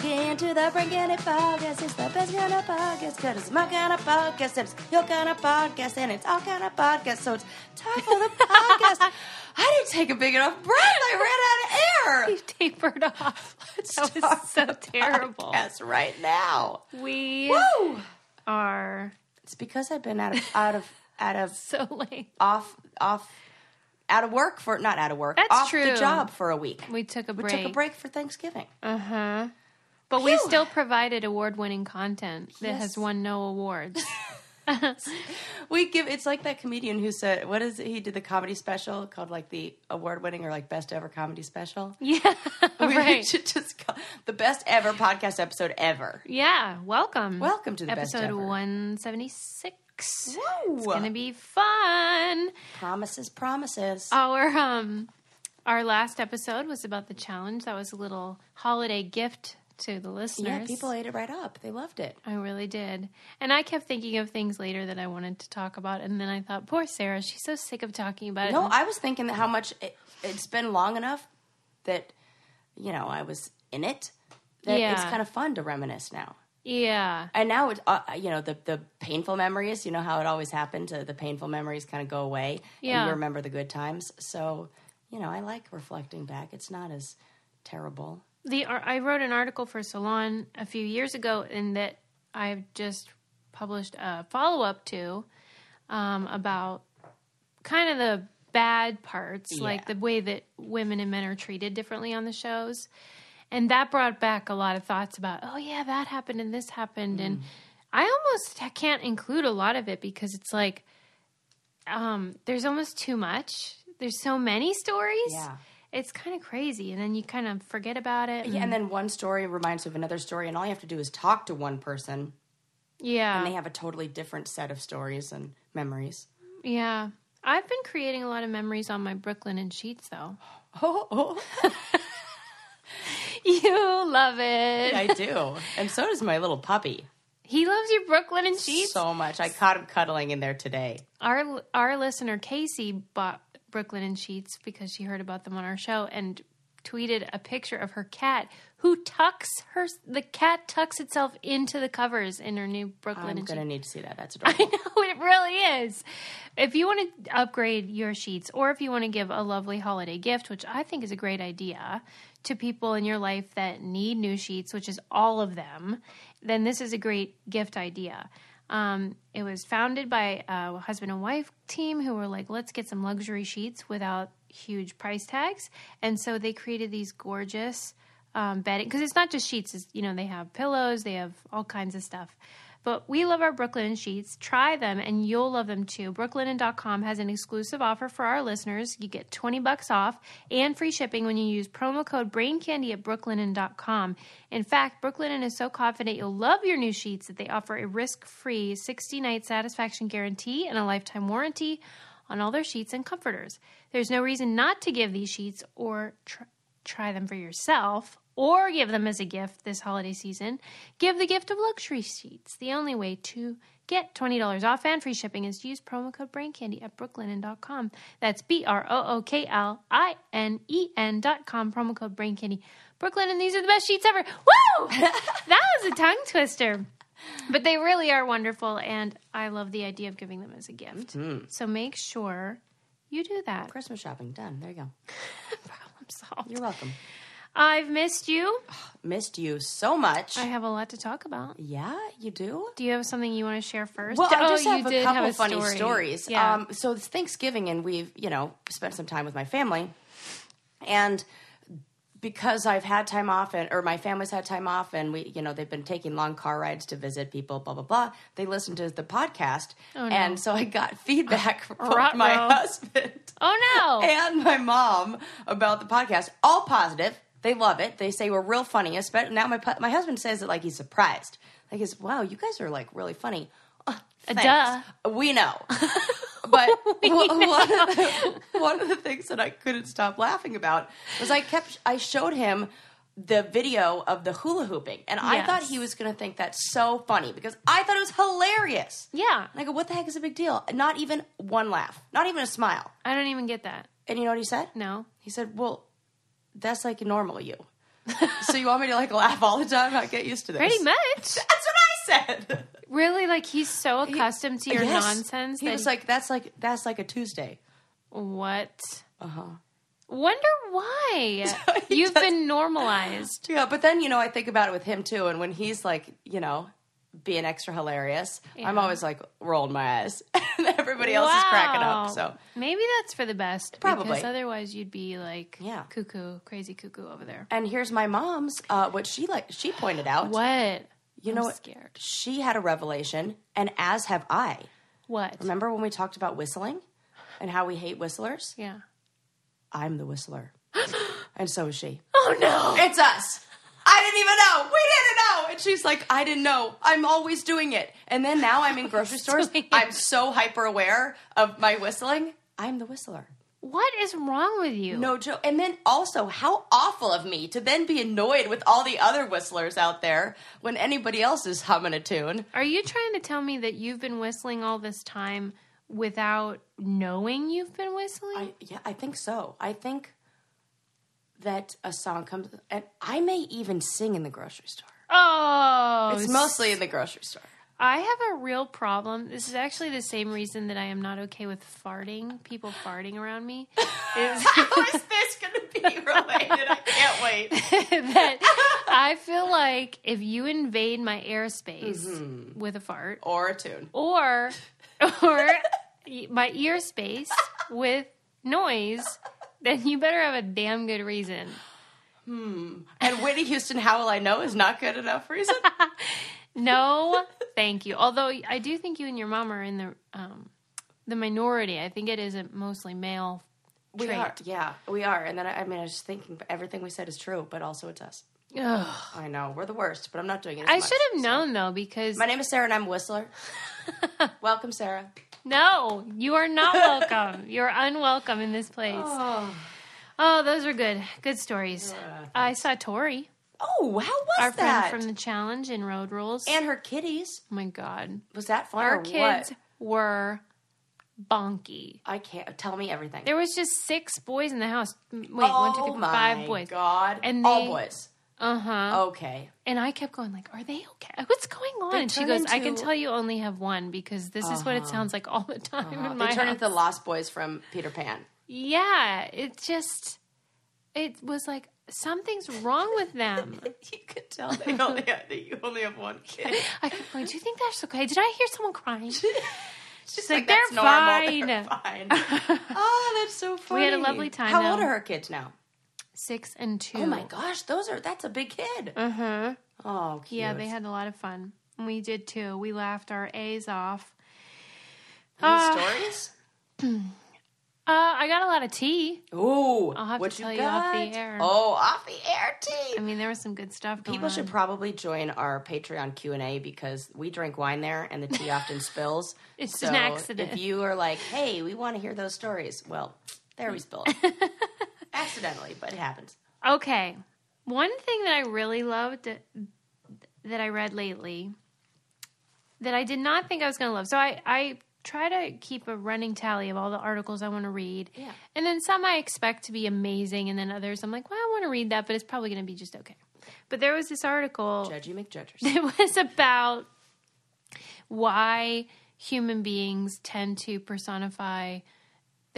Welcome to the It podcast. It's the best kind of podcast because it's my kind of podcast and it's your kind of podcast and it's our kind of podcast. So it's time for the podcast. I didn't take a big enough breath. I ran out of air. You tapered off. Let's That was so terrible. Podcast right now. We Woo! are It's because I've been out of out of out of so late. off off out of work for not out of work. That's off true. the job for a week. We took a We took a break for Thanksgiving. Uh huh. But we still provided award-winning content that Yes. has won no awards. We give it's like that comedian who said what is it? he did the comedy special called like the award winning or like best ever comedy special. yeah, We right. should just call the best ever podcast episode ever. Yeah, welcome. Welcome to the episode one seventy six. Whoa! It's gonna be fun. promises, promises. Our um, our last episode was about the challenge. That was a little holiday gift to the listeners. yeah, people ate it right up. They loved it. I really did. And I kept thinking of things later that I wanted to talk about. And then I thought, poor Sarah, she's so sick of talking about No, it. No, I was thinking that how much it, it's been long enough that you know I was in it. That it's kind of fun to reminisce now. yeah. And now it's uh, you know the the painful memories. You know how it always happened. Uh, the painful memories kind of go away, Yeah. and you remember the good times. So you know, I like reflecting back. It's not as terrible. The I wrote an article for Salon a few years ago, and that I've just published a follow up to um, about kind of the bad parts, like the way that women and men are treated differently on the shows. And that brought back a lot of thoughts about, oh, yeah, that happened and this happened. And I almost can't include a lot of it because it's like um, there's almost too much. There's so many stories. Yeah. It's kind of crazy. And then you kind of forget about it. Yeah, and then one story reminds you of another story, and all you have to do is talk to one person, Yeah. and they have a totally different set of stories and memories. Yeah. I've been creating a lot of memories on my Brooklinen sheets though. Oh, oh. You love it. I do, and so does my little puppy. He loves your Brooklinen sheets. So much. I caught him cuddling in there today. Our our listener Casey bought Brooklinen sheets because she heard about them on our show and tweeted a picture of her cat who tucks her the cat tucks itself into the covers in her new Brooklyn I'm gonna need to see that. That's adorable. I know it really is. If you want to upgrade your sheets, or if you want to give a lovely holiday gift, which I think is a great idea, to people in your life that need new sheets, which is all of them, then this is a great gift idea. Um, it was founded by a husband and wife team who were like, let's get some luxury sheets without huge price tags. And so they created these gorgeous um, bedding because it's not just sheets. It's, you know, they have pillows, they have all kinds of stuff. But we love our Brooklinen sheets. Try them and you'll love them too. Brooklinen.com has an exclusive offer for our listeners. You get 20 bucks off and free shipping when you use promo code BrainCandy at brooklinen.com. In fact, Brooklinen is so confident you'll love your new sheets that they offer a risk-free 60-night satisfaction guarantee and a lifetime warranty on all their sheets and comforters. There's no reason not to give these sheets or tr- try them for yourself or give them as a gift this holiday season. Give the gift of luxury sheets. The only way to get $20 off and free shipping is to use promo code BrainCandy at brooklinen.com. That's B R O O K L I N E N.com, promo code BrainCandy. Brooklyn, and these are the best sheets ever. Woo! that was a tongue twister. But they really are wonderful, and I love the idea of giving them as a gift. Hmm. So make sure you do that. Christmas shopping done. There you go. Problem solved. You're welcome. I've missed you. Missed you so much. I have a lot to talk about. yeah, you do. Do you have something you want to share first? Well, I Oh, just you have a couple funny story. stories. Yeah. Um, so it's Thanksgiving, and we've you know spent some time with my family, and because I've had time off, and or my family's had time off, and we you know they've been taking long car rides to visit people, blah blah blah. They listened to the podcast, Oh, no. and so I got feedback from Ruh-roh. my husband oh no! and my mom about the podcast. All positive. They love it. They say we're real funny. Especially now, my my husband says it like he's surprised. Like, he's wow, you guys are like really funny. Uh, duh. We know. But one, One, of the, one of the things that I couldn't stop laughing about was I kept I showed him the video of the hula hooping, and I thought he was going to think that's so funny because I thought it was hilarious. yeah, And I go, "What the heck is a big deal?" Not even one laugh, not even a smile. I don't even get that. And you know what he said? No. He said, "Well, that's like normal you." so you want me to like laugh all the time? I get used to this. Pretty much. That's what I said. Really, like he's so accustomed to your Yes. nonsense He that was like, "That's like that's like a Tuesday." what? Uh huh. Wonder why he you've does- been normalized. Yeah, but then you know I think about it with him too, and when he's like, you know, being extra hilarious, I'm always like rolling my eyes, everybody else is cracking up. So maybe that's for the best. Probably. because otherwise you'd be like Yeah. cuckoo, crazy cuckoo over there. and here's my mom's uh, what she like she pointed out. What? You I'm know what? scared. She had a revelation, and as have I. What? Remember when we talked about whistling and how we hate whistlers? Yeah. I'm the whistler, and so is she. Oh no. It's us. I didn't even know. We didn't know. And she's like, I didn't know. I'm always doing it. And then now I'm in grocery stores. I'm so hyper aware of my whistling. I'm the whistler. What is wrong with you? No joke. And then also, how awful of me to then be annoyed with all the other whistlers out there when anybody else is humming a tune. Are you trying to tell me that you've been whistling all this time without knowing you've been whistling? I, yeah, I think so. I think that a song comes, and I may even sing in the grocery store. oh, It's mostly in the grocery store. I have a real problem. This is actually the same reason that I am not okay with farting. People farting around me is How is this going to be related? I can't wait. that I feel like if you invade my airspace Mm-hmm. with a fart, Or a tune. or or my ear space with noise, then you better have a damn good reason. And Whitney Houston, How Will I Know is not good enough reason. No, thank you. Although I do think you and your mom are in the um, the minority. I think it is a mostly male we trait. are. Yeah, we are. And then I, I mean, I was just thinking everything we said is true, but also it's us. Ugh. I know. We're the worst, but I'm not doing it as I much, should have so. known though because My name is Sarah and I'm whistler. Welcome, Sarah. No, you are not welcome. You're unwelcome in this place. Oh, Oh, those are good. Good stories. I saw Tori, oh how was our that? friend from the challenge in Road Rules. and her kitties. oh my god. Was that fun Our or kids what? were bonky. I can't. Tell me everything. There was just six boys in the house. Wait, one, two, oh three, my five boys. God. And All they- boys. Uh huh. Okay. And I kept going like, "Are they okay? What's going on?" They and she turn goes, "I can into- tell you only have one because this is what it sounds like all the time in my Uh-huh. They turn house." into the Lost Boys from Peter Pan. yeah, it just it was like something's wrong with them. you could tell they only have, that you only have one kid. I kept going, "Do you think that's okay? Did I hear someone crying?" She's like, "That's "They're normal. They're fine." fine. oh, that's so funny. We had a lovely time, How old though. are her kids now? Six and two. Oh my gosh, those are that's a big kid. Uh huh. Oh, cute. Yeah, they had a lot of fun. We did too. We laughed our A's off. Any Uh, stories. Uh, I got a lot of tea. Ooh, I'll have to tell you you off the air. Oh, off the air tea. I mean, there was some good stuff. Going People should on. probably join our Patreon Q and A because we drink wine there, and the tea often spills. It's so an accident. If you are like, "Hey, we want to hear those stories," well, there we spilled accidentally, but it happens. Okay. One thing that I really loved that, that I read lately that I did not think I was going to love. So I, I try to keep a running tally of all the articles I want to read. Yeah. And then some I expect to be amazing. And then others I'm like, well, I want to read that, but it's probably going to be just okay. But there was this article Judgy McJudgers. it was about why human beings tend to personify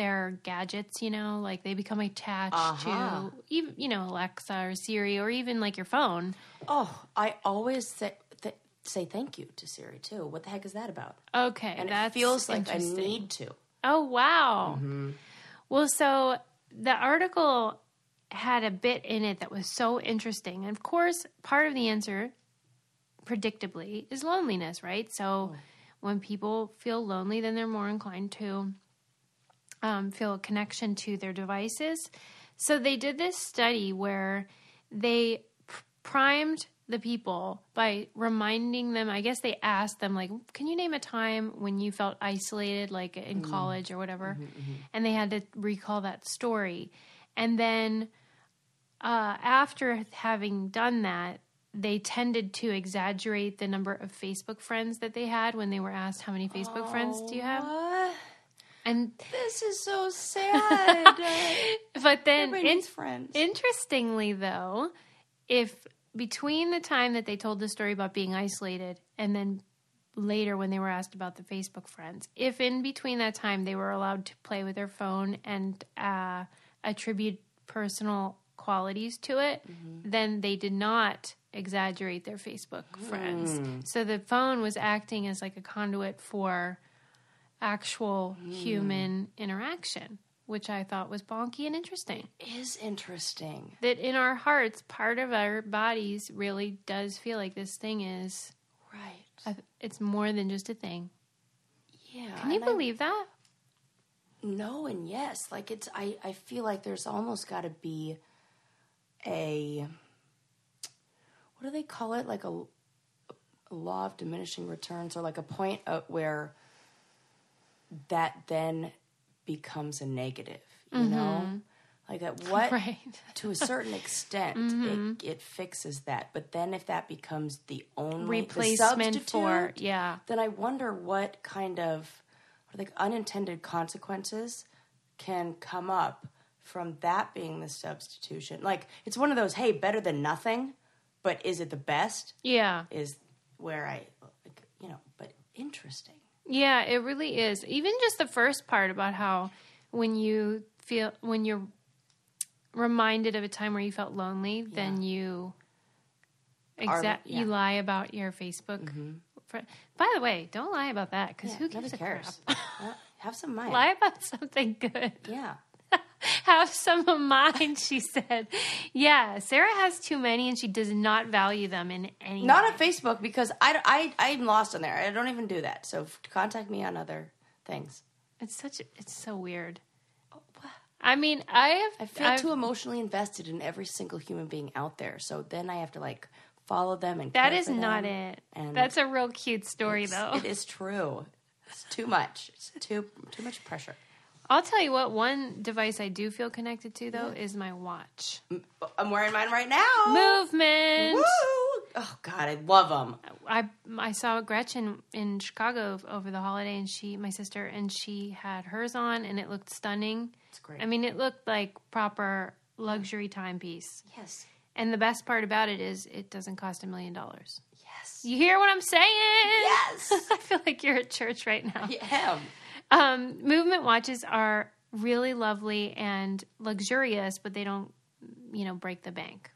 their gadgets, you know, like they become attached Uh-huh. to even, you know, Alexa or Siri or even like your phone. Oh, I always say, th- say thank you to Siri too. What the heck is that about? Okay, And that's it feels like I need to. Oh wow. Mm-hmm. Well, so the article had a bit in it that was so interesting. And of course, part of the answer, predictably, is loneliness, right? Oh. So when people feel lonely, then they're more inclined to um, feel a connection to their devices. So they did this study where they p- primed the people by reminding them i guess they asked them like can you name a time when you felt isolated like in college or whatever? And they had to recall that story. And then uh, after having done that they tended to exaggerate the number of facebook friends that they had when they were asked how many facebook friends do you have? What? And This is so sad. but then in- friends. Interestingly, though, if between the time that they told the story about being isolated and then later when they were asked about the Facebook friends, if in between that time they were allowed to play with their phone and uh, attribute personal qualities to it, then they did not exaggerate their Facebook friends. So the phone was acting as like a conduit for actual hmm. human interaction, which I thought was bonky and interesting. Is interesting. That in our hearts, part of our bodies really does feel like this thing is, Right. a- it's more than just a thing. Yeah. Can you and I- believe that? No and yes. Like it's I, I feel like there's almost gotta be a what do they call it? Like a, a law of diminishing returns or like a point of where that then becomes a negative, you know? Mm-hmm. Like at what Right. to a certain extent it, mm-hmm. it fixes that. But then if that becomes the only the Replacement for, yeah. then I wonder what kind of like unintended consequences can come up from that being the substitution. Like it's one of those, hey, better than nothing, but is it the best? Yeah. Is where I like, you know, but interesting. Yeah, it really is. Even just the first part about how when you feel when you're reminded of a time where you felt lonely, then you Are- exa- yeah. you lie about your Facebook. Mm-hmm. fri- By the way, don't lie about that because who gives a cares. crap? Have some mind. lie about something good. Yeah. Have some of mine, she said. Yeah, Sarah has too many and she does not value them in any Not way. on Facebook because I, I, I'm lost on there. I don't even do that. So contact me on other things. It's such it's so weird. I mean, I have I feel I've- too emotionally invested in every single human being out there. So then I have to like follow them and That is not it. and That's a real cute story, though. It is true. It's too much. It's too too much pressure. I'll tell you what. One device I do feel connected to, though, is my watch. I'm wearing mine right now. Movement. Woo! Oh God, I love them. I I saw Gretchen in Chicago over the holiday, and she, my sister, and she had hers on, and it looked stunning. It's great. I mean, it looked like proper luxury timepiece. yes, And the best part about it is, it doesn't cost a million dollars. yes, You hear what I'm saying? yes. I feel like you're at church right now. I am. Um, movement watches are really lovely and luxurious, but they don't, you know, break the bank.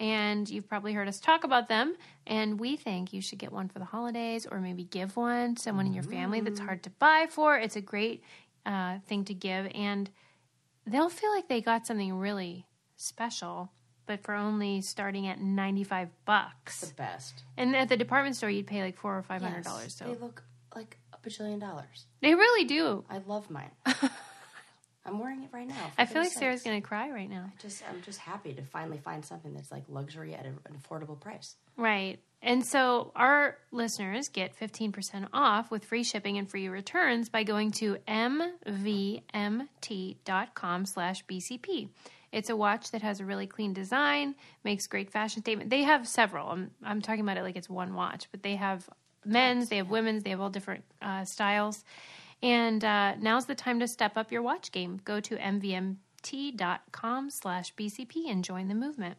And you've probably heard us talk about them, and we think you should get one for the holidays or maybe give one to someone in your family that's hard to buy for. It's a great uh, thing to give, and they'll feel like they got something really special, but for only starting at ninety five bucks. The best. And at the department store, you'd pay like four or five hundred dollars. Yes, So they look like bajillion dollars. they really do. I love mine. I'm wearing it right now. I feel like Sarah's gonna cry right now. Just, I'm just happy to finally find something that's like luxury at an affordable price. Right. And so our listeners get 15% off with free shipping and free returns by going to mvmt.com slash BCP. It's a watch that has a really clean design, makes great fashion statement. They have several. I'm, I'm talking about it like it's one watch, but they have men's, they have women's, they have all different uh, styles. And uh, now's the time to step up your watch game. Go to mvmt.com slash BCP and join the movement.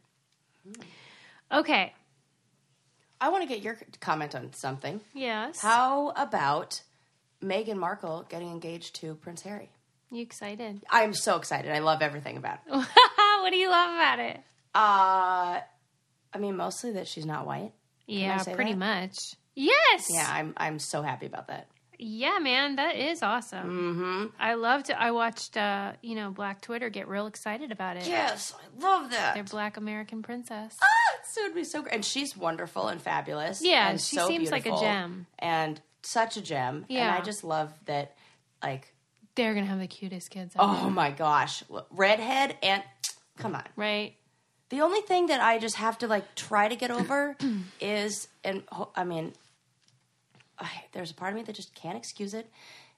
Okay. I want to get your comment on something. Yes. How about Meghan Markle getting engaged to Prince Harry? You excited? I'm so excited. I love everything about it. what do you love about it? Uh, I mean, mostly that she's not white. Yeah, pretty that? much. Yes. Yeah, I'm I'm so happy about that. Yeah, man, that is awesome. Mm-hmm. I loved. It. I watched. Uh, you know, Black Twitter get real excited about it. Yes, I love that. Their Black American princess. Ah, so it would be so great. And she's wonderful and fabulous. Yeah, and she so seems like a gem. And such a gem. Yeah. And I just love that, like, They're gonna have the cutest kids. Ever. oh my gosh. Redhead and, come on. Right. The only thing that I just have to, like, try to get over is, and I mean, I, there's a part of me that just can't excuse it,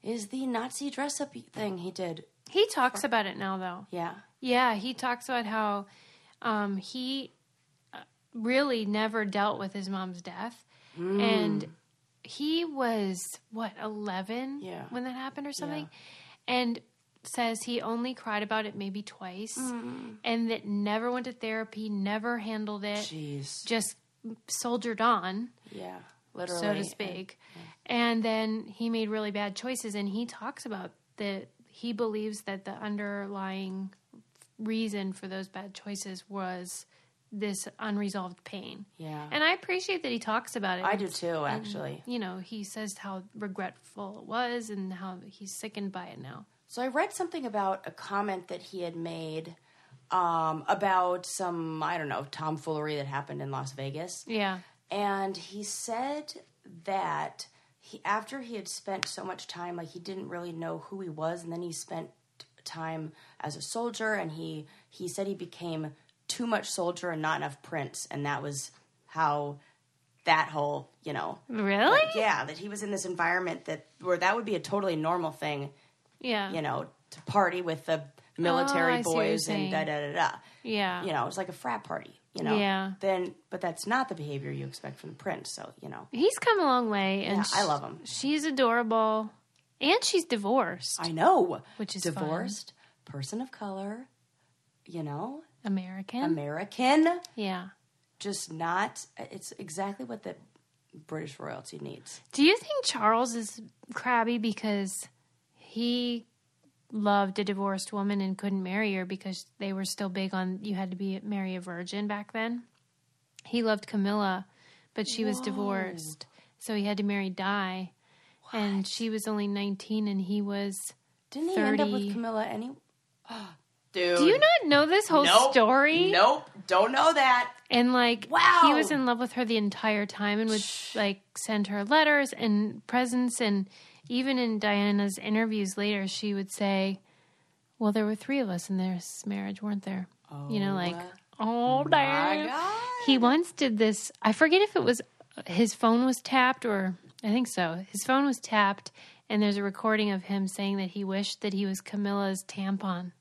is the Nazi dress up thing he did. He talks about it now, though. Yeah. Yeah, he talks about how um, he uh, really never dealt with his mom's death, and he was what eleven Yeah. when that happened or something, and says he only cried about it maybe twice Mm. and that never went to therapy, never handled it, Jeez. just soldiered on, Yeah. Literally. so to speak. And then he made really bad choices and he talks about that he believes that the underlying reason for those bad choices was this unresolved pain. Yeah. And I appreciate that he talks about it. I do too, actually. You know, he says how regretful it was and how he's sickened by it now. So I read something about a comment that he had made um, about some, I don't know, tomfoolery that happened in Las Vegas. Yeah. And he said that he, after he had spent so much time, like he didn't really know who he was, and then he spent time as a soldier, and he he said he became too much soldier and not enough prince, and that was how that whole, you know, Really? yeah, that he was in this environment that where that would be a totally normal thing Yeah. you know, to party with the military Oh, I see what you're boys and da da da da. Yeah. You know, it was like a frat party. You know, Yeah. Then, but that's not the behavior you expect from the prince. So you know, He's come a long way and Yeah, I love him. She's adorable. And she's divorced. I know, Which is divorced, person of color. You know, American. American. yeah. Just not. It's exactly what the British royalty needs. Do you think Charles is crabby because he loved a divorced woman and couldn't marry her because they were still big on you had to be marry a virgin back then? He loved Camilla, but she was divorced, so he had to marry Di, and she was only nineteen and he was. Didn't he end up with Camilla? Any? Dude, Do you not know this whole Nope. story? Nope, don't know that. And like, Wow. he was in love with her the entire time and would like send her letters and presents. And even in Diana's interviews later, she would say, Well, there were three of us in this marriage, weren't there? you know, like, oh, My oh, damn. God. He once did this. I forget if it was his phone was tapped or I think so. His phone was tapped, and there's a recording of him saying that he wished that he was Camilla's tampon.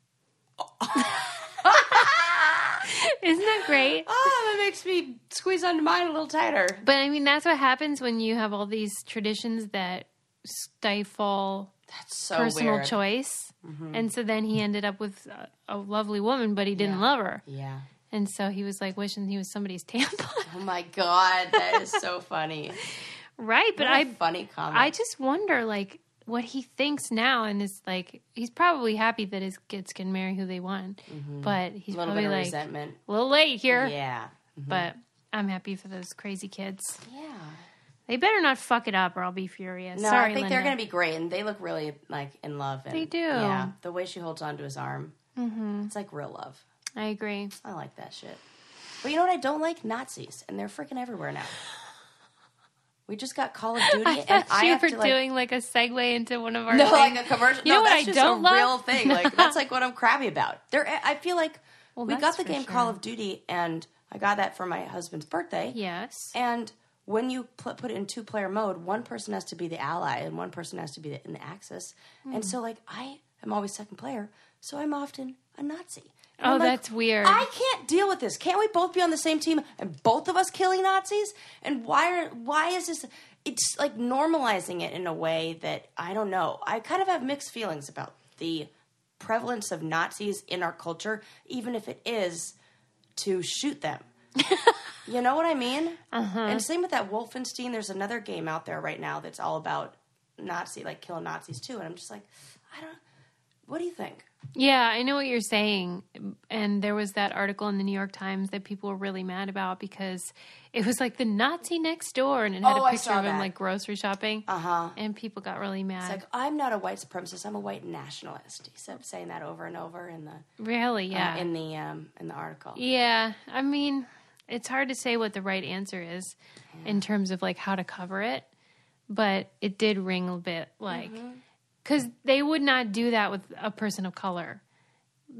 Isn't that great? Oh, that makes me squeeze onto mine a little tighter. But I mean, that's what happens when you have all these traditions that stifle That's so personal weird. choice. Mm-hmm. And so then he ended up with a, a lovely woman, but he didn't Yeah. love her. Yeah. And so he was like wishing he was somebody's tampon. Oh my god, that is so funny. right. But I funny comment. I just wonder, like, what he thinks now, and is like, he's probably happy that his kids can marry who they want, mm-hmm. but he's a little probably bit of like resentment. a little late here. Yeah. Mm-hmm. But I'm happy for those crazy kids. Yeah. They better not fuck it up, or I'll be furious. No, Sorry, I think they're going to be great, and they look really like in love. And, They do. Yeah, the way she holds onto his arm, mm-hmm. it's like real love. I agree. I like that shit. But you know what I don't like? Nazis, and they're freaking everywhere now. We just got Call of Duty, I and I have to like doing like a segue into one of our no, things. like a commercial. You no, know what I don't a love? real thing. Like that's like what I'm crabby about. There, I feel like Well, we got the game sure. Call of Duty, and I got that for my husband's birthday. yes. And when you pl- put it in two player mode, one person has to be the ally and one person has to be the, in the Axis. Hmm. And so, like, I am always second player, so I'm often a Nazi. And Oh, like, that's weird. I can't deal with this. Can't we both be on the same team and both of us killing Nazis? And why are why is this? It's like normalizing it in a way that I don't know. I kind of have mixed feelings about the prevalence of Nazis in our culture, even if it is to shoot them. You know what I mean? Uh-huh. And same with that Wolfenstein. There's another game out there right now that's all about Nazi, like killing Nazis too. And I'm just like, I don't. What do you think? Yeah, I know what you're saying. And there was that article in the New York Times that people were really mad about because it was like the Nazi next door and it had Oh, a picture of him that. like grocery shopping. Uh huh. And people got really mad. It's like I'm not a white supremacist. I'm a white nationalist. He kept saying that over and over in the really? Yeah. uh, in the um, in the article. Yeah, I mean, it's hard to say what the right answer is in terms of like how to cover it, but it did ring a bit like Mm-hmm. because they would not do that with a person of color.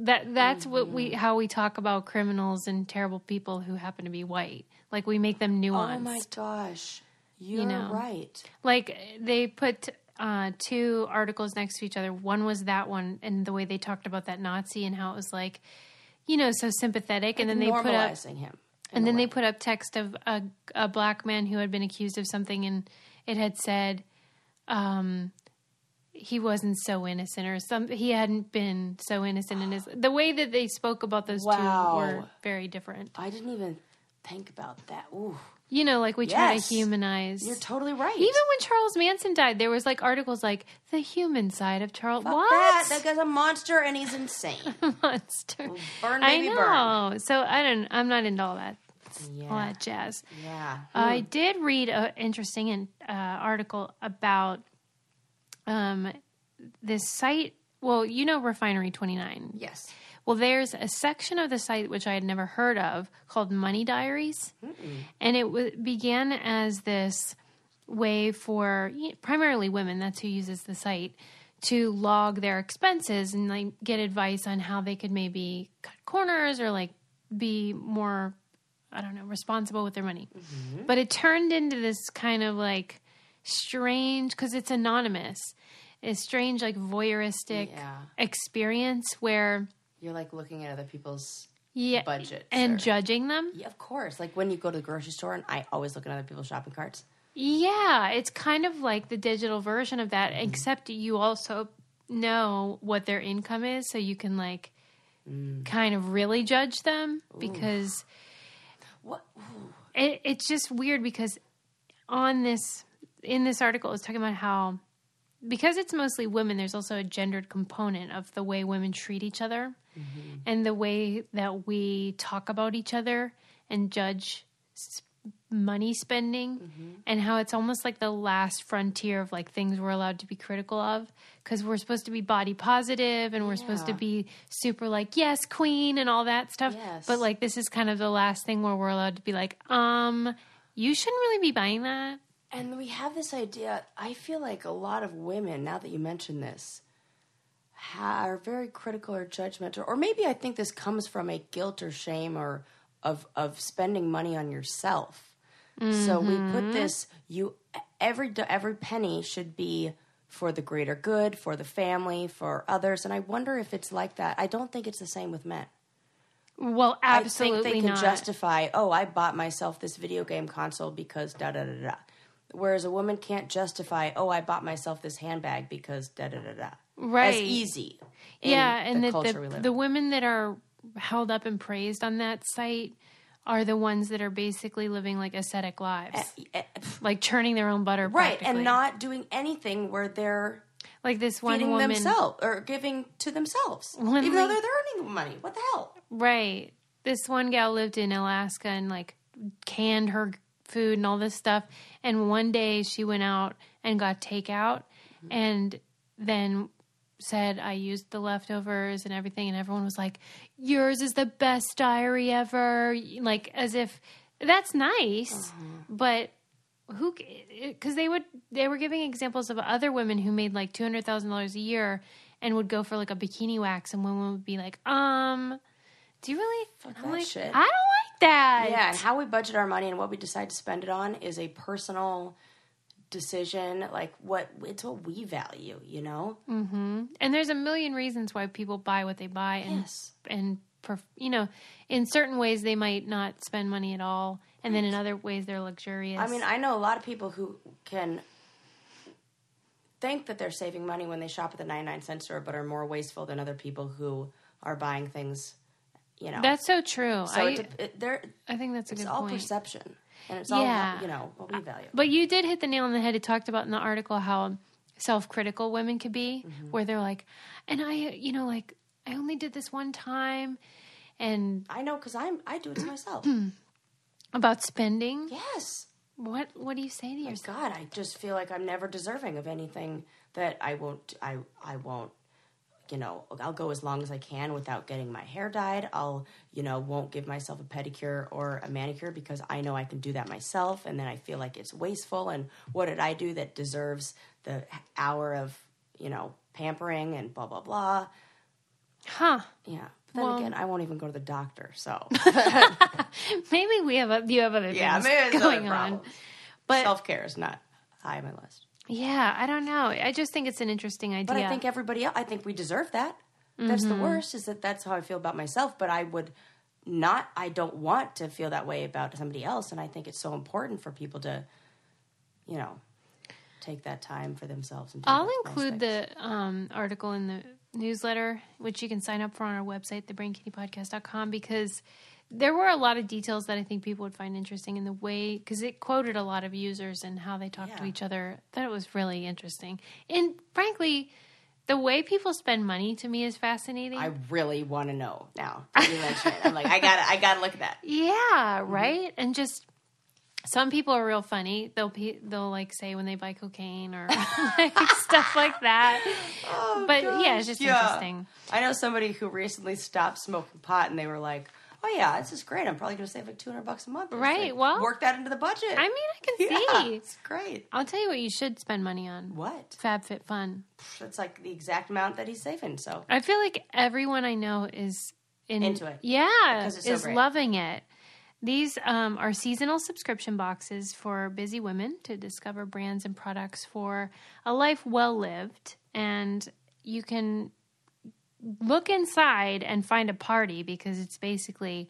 That that's what Mm-hmm. we how we talk about criminals and terrible people who happen to be white. Like we make them nuanced. Oh my gosh, you're know. right. Like they put uh, two articles next to each other. One was that one, and the way they talked about that Nazi and how it was like, you know, so sympathetic. and then they put up him. And then they put up text of a, a black man who had been accused of something, and it had said, um, he wasn't so innocent or some he hadn't been so innocent in his the way that they spoke about those Wow. two were very different. I didn't even think about that. Ooh, You know, like we try Yes. to humanize. you're totally right. Even when Charles Manson died, there was like articles like the human side of Charles. Fuck what? That, that guy's a monster and he's insane. monster. Burn, baby I know. burn. So I don't. I'm not into all that. All Yeah, that jazz. yeah. I did read an interesting in- uh, article about um, this site. Well, you know Refinery 29. yes. Well, there's a section of the site which I had never heard of called Money Diaries, and it w- began as this way for primarily women. That's who uses the site to log their expenses and like get advice on how they could maybe cut corners or like be more, I don't know, responsible with their money. Mm-hmm. But it turned into this kind of like strange because it's anonymous. A strange, like voyeuristic Yeah. experience where You're like looking at other people's yeah, budgets and or- judging them. Yeah, of course. Like when you go to the grocery store, and I always look at other people's shopping carts. Yeah, it's kind of like the digital version of that, mm-hmm. except you also know what their income is, so you can like mm. kind of really judge them because What? it, it's just weird because on this in this article it's talking about how because it's mostly women there's also a gendered component of the way women treat each other mm-hmm. and the way that we talk about each other and judge money spending and how it's almost like the last frontier of like things we're allowed to be critical of because we're supposed to be body positive and we're supposed to be super like yes queen and all that stuff Yes. but like this is kind of the last thing where we're allowed to be like um you shouldn't really be buying that And we have this idea. I feel like a lot of women, now that you mention this, are very critical or judgmental. Or maybe I think this comes from a guilt or shame or of of spending money on yourself. So we put mm-hmm. this you every every penny should be for the greater good, for the family, for others. And I wonder if it's like that. I don't think it's the same with men. well absolutely I think they can not justify, oh, I bought myself this video game console because da da da da. Whereas a woman can't justify, oh, I bought myself this handbag because da da da da. Right. As easy. in yeah and the the, we live the women that are held up and praised on that site are the ones that are basically living like ascetic lives Eh, eh, eh like churning their own butter Right, and not doing anything where they're like this one feeding woman themselves or giving to themselves, even though they're, they're earning money. What the hell? Right. This one gal lived in Alaska and like canned her food and all this stuff. And one day she went out and got takeout mm-hmm. and then said, I used the leftovers and everything. And everyone was like, Yours is the best diary ever. Like, as if that's nice, but who because they would they were giving examples of other women who made like two hundred thousand dollars a year and would go for like a bikini wax and women would be like um do you really I'm that like, shit. i don't like that Yeah, and how we budget our money and what we decide to spend it on is a personal decision. Like what it's what we value, you know. Mm-hmm. and there's a million reasons why people buy what they buy and Yes. and you know in certain ways they might not spend money at all and then in other ways they're luxurious I mean, I know a lot of people who can think that they're saving money when they shop at the 99 cent store, but are more wasteful than other people who are buying things, you know. that's so true so I, it, it, there, I think that's a it's good all point perception. And it's Yeah. all, you know, what we value. But you did hit the nail on the head. It talked about in the article how self-critical women could be, Mm-hmm. where they're like, and I, you know, like I only did this one time, and I know because I'm, I do it to myself. about spending. yes. What What do you say to yourself? God, I just feel like I'm never deserving of anything that I won't. I I won't. You know, I'll go as long as I can without getting my hair dyed. I'll, you know, won't give myself a pedicure or a manicure because I know I can do that myself, and then I feel like it's wasteful. And what did I do that deserves the hour of, you know, pampering and blah blah blah? Huh? Yeah. But then Well- again, I won't even go to the doctor. So Maybe we have a, you have other things yeah, maybe going on. But Self care is not high on my list. Yeah, I don't know. I just think it's an interesting idea. But I think everybody else, I think we deserve that. That's the worst, is that that's how I feel about myself. But I would not, I don't want to feel that way about somebody else. And I think it's so important for people to, you know, take that time for themselves. And I'll include things. the um, article in the newsletter, which you can sign up for on our website, thebraincandypodcast.com, because there were a lot of details that I think people would find interesting in the way, because it quoted a lot of users and how they talk to each other. That it was really interesting. And frankly, the way people spend money to me is fascinating. I really want to know now. that You mentioned it. I'm like, I got I got to look at that. Yeah, Mm-hmm. right. And just some people are real funny. They'll pe- they'll like say when they buy cocaine or like stuff like that. but yeah, it's just Oh, Yeah. interesting. I know somebody who recently stopped smoking pot, and they were like, "Oh yeah, this is great. I'm probably going to save like 200 bucks a month." Right, like, well- work that into the budget. I mean, I can yeah, see. it's great. I'll tell you what you should spend money on. What? FabFitFun. That's like the exact amount that he's saving. So I feel like everyone I know is in, Into it. Yeah, so is great. loving it. These um, are seasonal subscription boxes for busy women to discover brands and products for a life well lived. And you can look inside and find a party because it's basically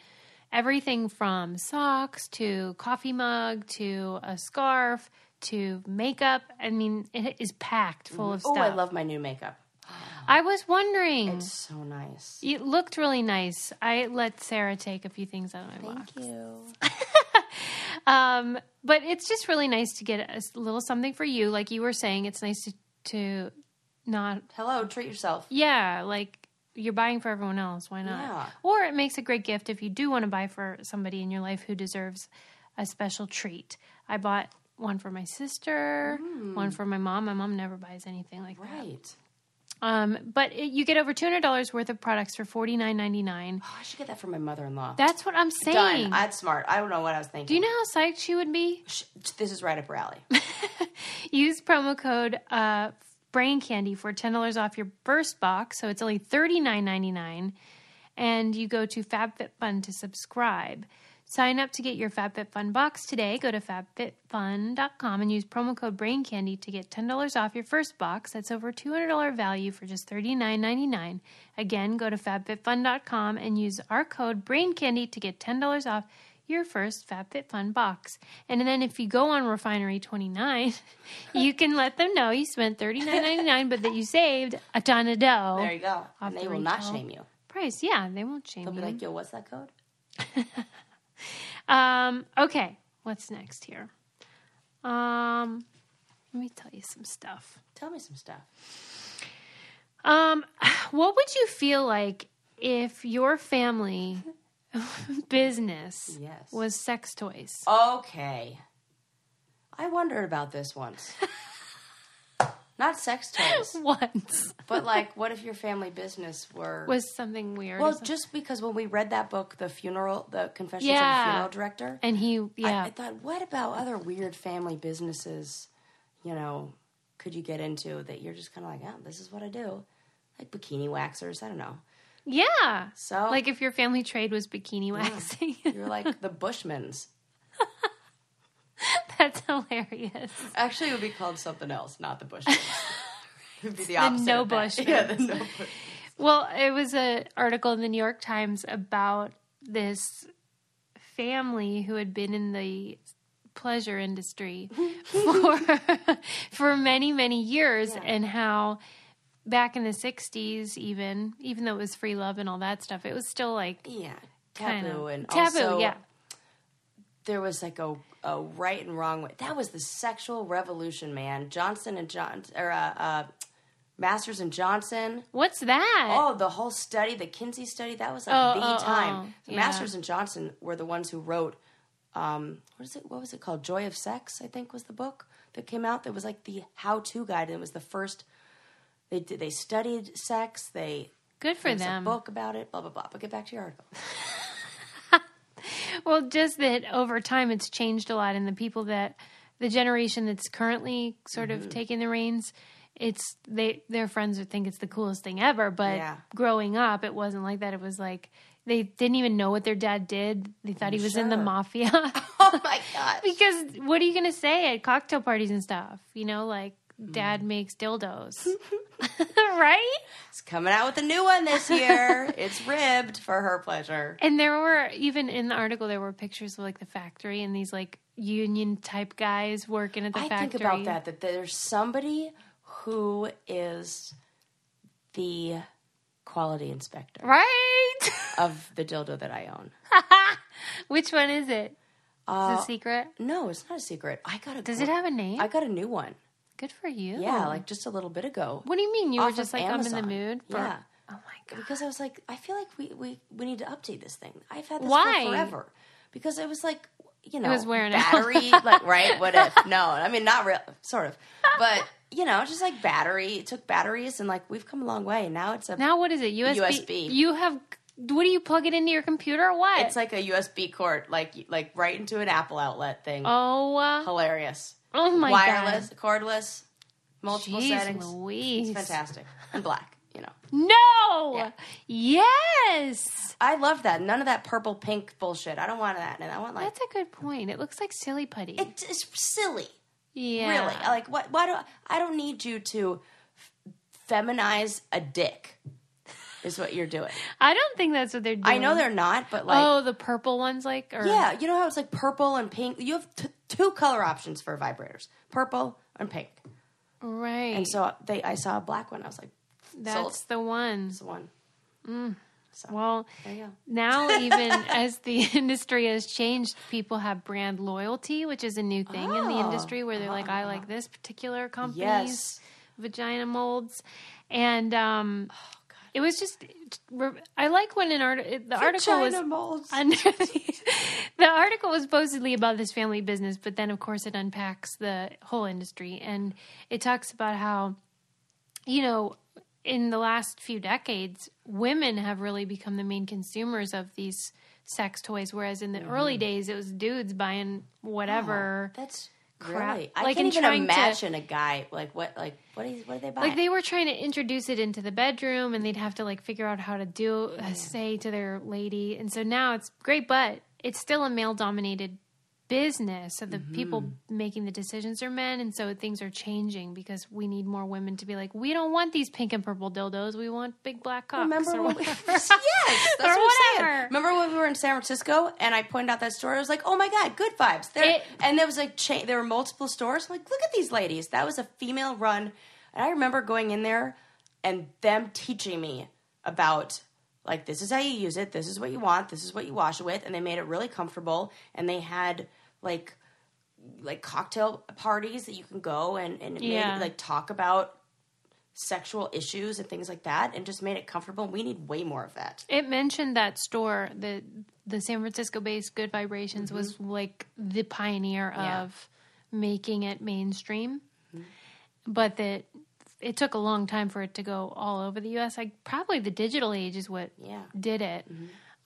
everything from socks to coffee mug to a scarf to makeup. I mean, it is packed full of stuff. oh. I love my new makeup. I was wondering. It's so nice. It looked really nice. I let Sarah take a few things out of my box. Thank you. Um, but it's just really nice to get a little something for you. Like you were saying, it's nice to, to not, Hello, treat yourself. yeah, like you're buying for everyone else. Why not? Yeah. Or it makes a great gift if you do want to buy for somebody in your life who deserves a special treat. I bought one for my sister, one for my mom. My mom never buys anything like that. Right. Um, but it, you get over two hundred dollars worth of products for forty nine ninety nine. Oh, I should get that for my mother-in-law. That's what I'm saying. Done. That's smart. I don't know what I was thinking. Do you know how psyched she would be? This is right up her alley. Use promo code uh, Brain Candy for ten dollars off your first box. So it's only thirty nine ninety nine, and you go to FabFitFun to subscribe. Sign up to get your FabFitFun box today. Go to fabfitfun.com and use promo code Brain Candy to get ten dollars off your first box. That's over two hundred dollar value for just thirty nine ninety nine. Again, go to fabfitfun.com and use our code Brain Candy to get ten dollars off your first FabFitFun box. And then if you go on Refinery 29, you can let them know you spent $39.99, but that you saved a ton of dough. There you go. And the they will not shame you. Price, yeah, they won't shame you. They'll be like, yo, what's that code? um, okay, what's next here? Um, let me tell you some stuff. Tell me some stuff. Um, what would you feel like if your family business Yes. was sex toys? Okay. I wondered about this once. Not sex toys, Once but like, what if your family business were? was something weird. well, just because when we read that book, the funeral, the Confessions of Yeah. a Funeral Director, and he, yeah, I thought, what about other weird family businesses? You know, could you get into that? You're just kind of like, Oh, this is what I do, like bikini waxers. I don't know. Yeah. So, Like if your family trade was bikini waxing, you're like the Bushmans. that's hilarious. Actually, it would be called something else, not the Bushmans. it would be the opposite. no. Bushmans. Yeah, the no Bush. Well, it was an article in the New York Times about this family who had been in the pleasure industry for for many many years and how back in the 60s even even though it was free love and all that stuff it was still like Yeah, taboo of and taboo also yeah there was like a, a right and wrong way. That was the sexual revolution, man. Johnson and John or uh, uh, Masters and Johnson. what's that Oh, the whole study, the Kinsey study, that was like Oh, the oh, time. oh, yeah. Masters and Johnson were the ones who wrote um, what is it? What was it called? Joy of Sex, I think was the book that came out. That was like the how-to guide, and it was the first. They did. They studied sex. They good for them a book about it. Blah blah blah. But get back to your article. Well, just that over time it's changed a lot, and the people that the generation that's currently sort Mm-hmm. of taking the reins, it's they their friends would think it's the coolest thing ever. But Yeah. growing up, it wasn't like that. It was like they didn't even know what their dad did. They thought he was in the mafia. Oh my god! because what are you going to say at cocktail parties and stuff? You know, like. Dad makes dildos, right? It's coming out with a new one this year. it's ribbed for her pleasure. And there were even in the article there were pictures of like the factory and these like union type guys working at the I factory. think about that that there's somebody who is the quality inspector Right? of the dildo that I own. Which one is it? Is Uh, it a secret? No, it's not a secret. I got a. Does it have a name? I got a new one. Good for you. Yeah, like just a little bit ago. What do you mean? You were off just of like, I'm in the mood for. Yeah. Oh my God. Because I was like, I feel like we, we, we need to update this thing. I've had this Why? for forever. Because it was like, you know, was wearing out. battery, like right? What if? No, I mean not real, sort of, but you know, just like battery. It took batteries, and like we've come a long way. Now it's a, Now what is it? USB. USB. You have. What do you plug it into your computer or what? it's like a USB cord, like like right into an Apple outlet thing. oh. Uh, Hilarious, oh my god. wireless, god. cordless, multiple Jeez settings. Louise. It's fantastic and black. You know, No. Yeah. Yes. I love that. None of that purple pink bullshit. I don't want that. And I want like That's a good point. It looks like silly putty. it's, it's silly. yeah. Really, like what? Why do I don't need you to f- feminize a dick? Is what you're doing. I don't think that's what they're doing. I know they're not, but like, oh, the purple ones, like, or yeah, you know how it's like purple and pink. You have t- two color options for vibrators: purple and pink. right. And so they, I saw a black one. I was like, that's sold. the ones. "This one." So Well, there you go. now even as the industry has changed, people have brand loyalty, which is a new thing in the Oh. industry where they're like, I like this particular company's Yes. vagina molds, and um, Oh, it was just. I like when an art the article was Vagina molds. under the, the article was supposedly about this family business, but then of course it unpacks the whole industry and it talks about how, you know, in the last few decades, women have really become the main consumers of these sex toys, whereas in the Mm-hmm. early days it was dudes buying whatever. That's crap. really. I Like, can't even trying to- imagine a guy like what like what is what do they buy? like they were trying to introduce it into the bedroom and they'd have to like figure out how to do uh, say to their lady and so now it's great but it's still a male dominated business so the people mm-hmm. making the decisions are men and so things are changing because we need more women to be like we don't want these pink and purple dildos we want big black cocks Remember or when we, yes, that's Or what I'm saying. Remember when we were in San Francisco and I pointed out that store? I was like, "Oh my god, good vibes!" There, It- and there was like cha- there were multiple stores. I'm like, look at these ladies. That was a female run, and I remember going in there and them teaching me about like this is how you use it. This is what you want. This is what you wash it with, and they made it really comfortable. And they had like like cocktail parties that you can go and and Yeah. made, like talk about sexual issues and things like that and just made it comfortable. We need way more of that. it mentioned that store the the san francisco based good vibrations was like the pioneer Mm-hmm. Yeah. of making it mainstream but that it took a long time for it to go all over the us like probably the digital age is what Yeah. Mm-hmm. did it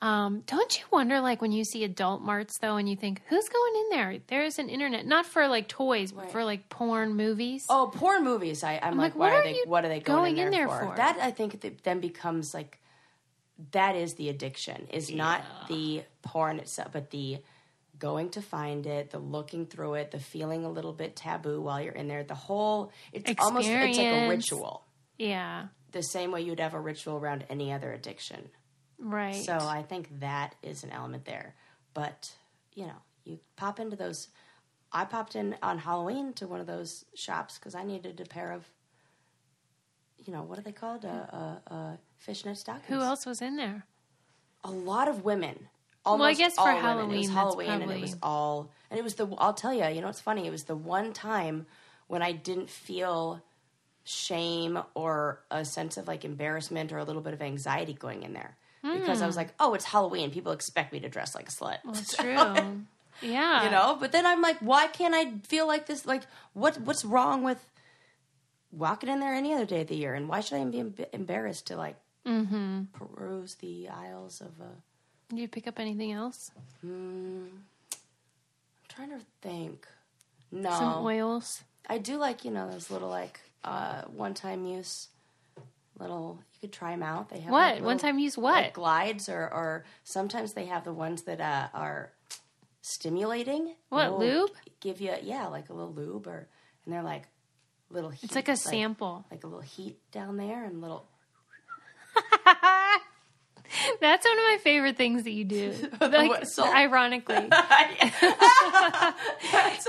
um, don't you wonder like when you see adult marts though and you think who's going in there there's an internet not for like toys but Right. for like porn movies Oh, porn movies. I, I'm, like, like, what are they? What are they going, going in there for? for? That I think that then becomes like that is the addiction. Is not the porn itself, but the going to find it, the looking through it, the feeling a little bit taboo while you're in there. The whole it's almost it's like a ritual. yeah The same way you'd have a ritual around any other addiction. Right So I think that is an element there. But, you know, you pop into those. I popped in on Halloween to one of those shops because I needed a pair of, you know, what are they called? A, a, a fishnet stockings. who else was in there A lot of women. Well, I Almost guess for all women. It Halloween, was Halloween, and it was all. And it was the. I'll tell you. You know, it's funny. It was the one time when I didn't feel shame or a sense of like embarrassment or a little bit of anxiety going in there because I was like, oh, it's Halloween. People expect me to dress like a slut. That's true. yeah. you know, but then I'm like, why can't I feel like this? Like, what what's wrong with walking in there any other day of the year? And why should I be embarrassed to like Mm-hmm. peruse the aisles of? Uh, Did you pick up anything else? Mm, I'm trying to think. No, Some oils. I do like you know those little like uh, one time use little. You could try them out. They have What? like, little- One time use what? like glides or or sometimes they have the ones that uh, are stimulating. What, lube? Give you yeah, like a little lube or and they're like little. Heat, It's like a sample. like a little heat down there and little. That's one of my favorite things that you do. Like, whistle? ironically.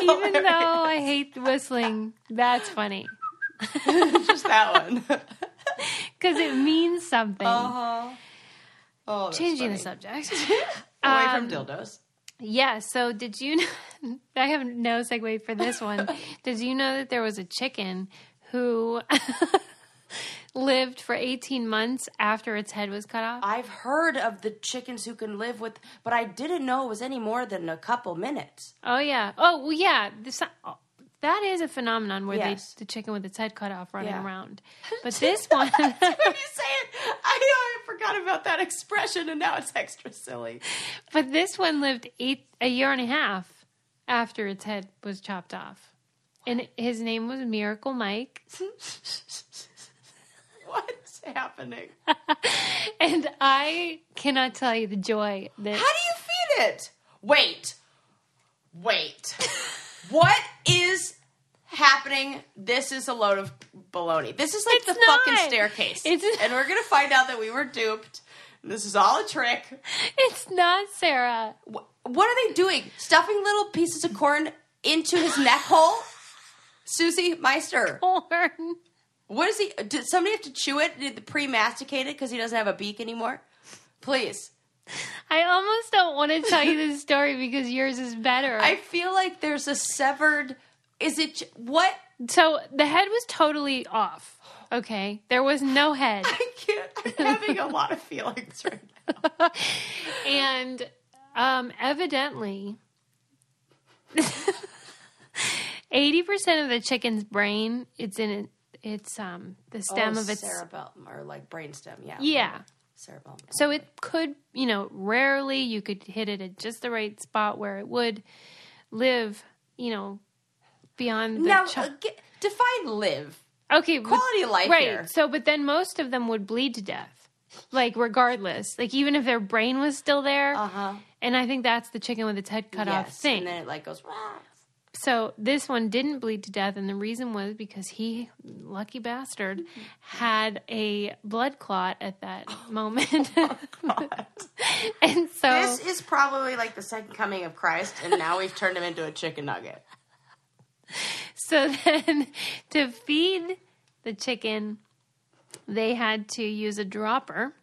Even though. I hate whistling, that's funny. just that one. Because it means something. Uh-huh. Oh, Changing the subject. Away Um, from dildos. Yeah, so did you know? I have no segue for this one. did you know that there was a chicken who lived for 18 months after its head was cut off? I've heard of the chickens who can live with, but I didn't know it was any more than a couple minutes. Oh, yeah. Oh, well, yeah. This, that is a phenomenon where Yes. they, the chicken with its head cut off running Yeah. around. But this one. when you say it, I know I forgot about that expression, and now it's extra silly. But this one lived eight a year and a half after its head was chopped off, and his name was Miracle Mike. What's happening? And I cannot tell you the joy that How do you feed it? Wait, wait. What is happening? This is a load of baloney. This is like It's the fucking staircase, It's- and we're gonna find out that we were duped. This is all a trick. it's not Sarah. Wh- What are they doing? Stuffing little pieces of corn into his neck hole? Susie Meister, Corn. what is he? Did somebody have to chew it? Did the pre-masticate it because he doesn't have a beak anymore? Please. I almost don't want to tell you this story because yours is better. I feel like there's a severed. Is it what? so the head was totally off. Okay, there was no head, I can't. I'm having a lot of feelings right now. and um, evidently, eighty percent of the chicken's brain it's in it. It's um the stem Oh, of its cerebellum or like brainstem. Yeah. yeah. Cerebellum. So it could, you know, rarely you could hit it at just the right spot where it would live, you know, beyond the Now, cho- uh, define live. okay but- quality of life right. here. So, but then most of them would bleed to death, like regardless, like even if their brain was still there. Uh huh. And I think that's the chicken with its head cut off thing. And then it like goes. "Rah." So this one didn't bleed to death, and the reason was because he, lucky bastard, had a blood clot at that oh moment. and so Oh, This is probably like the second coming of Christ, and now we've turned him into a chicken nugget. So then to feed the chicken, they had to use a dropper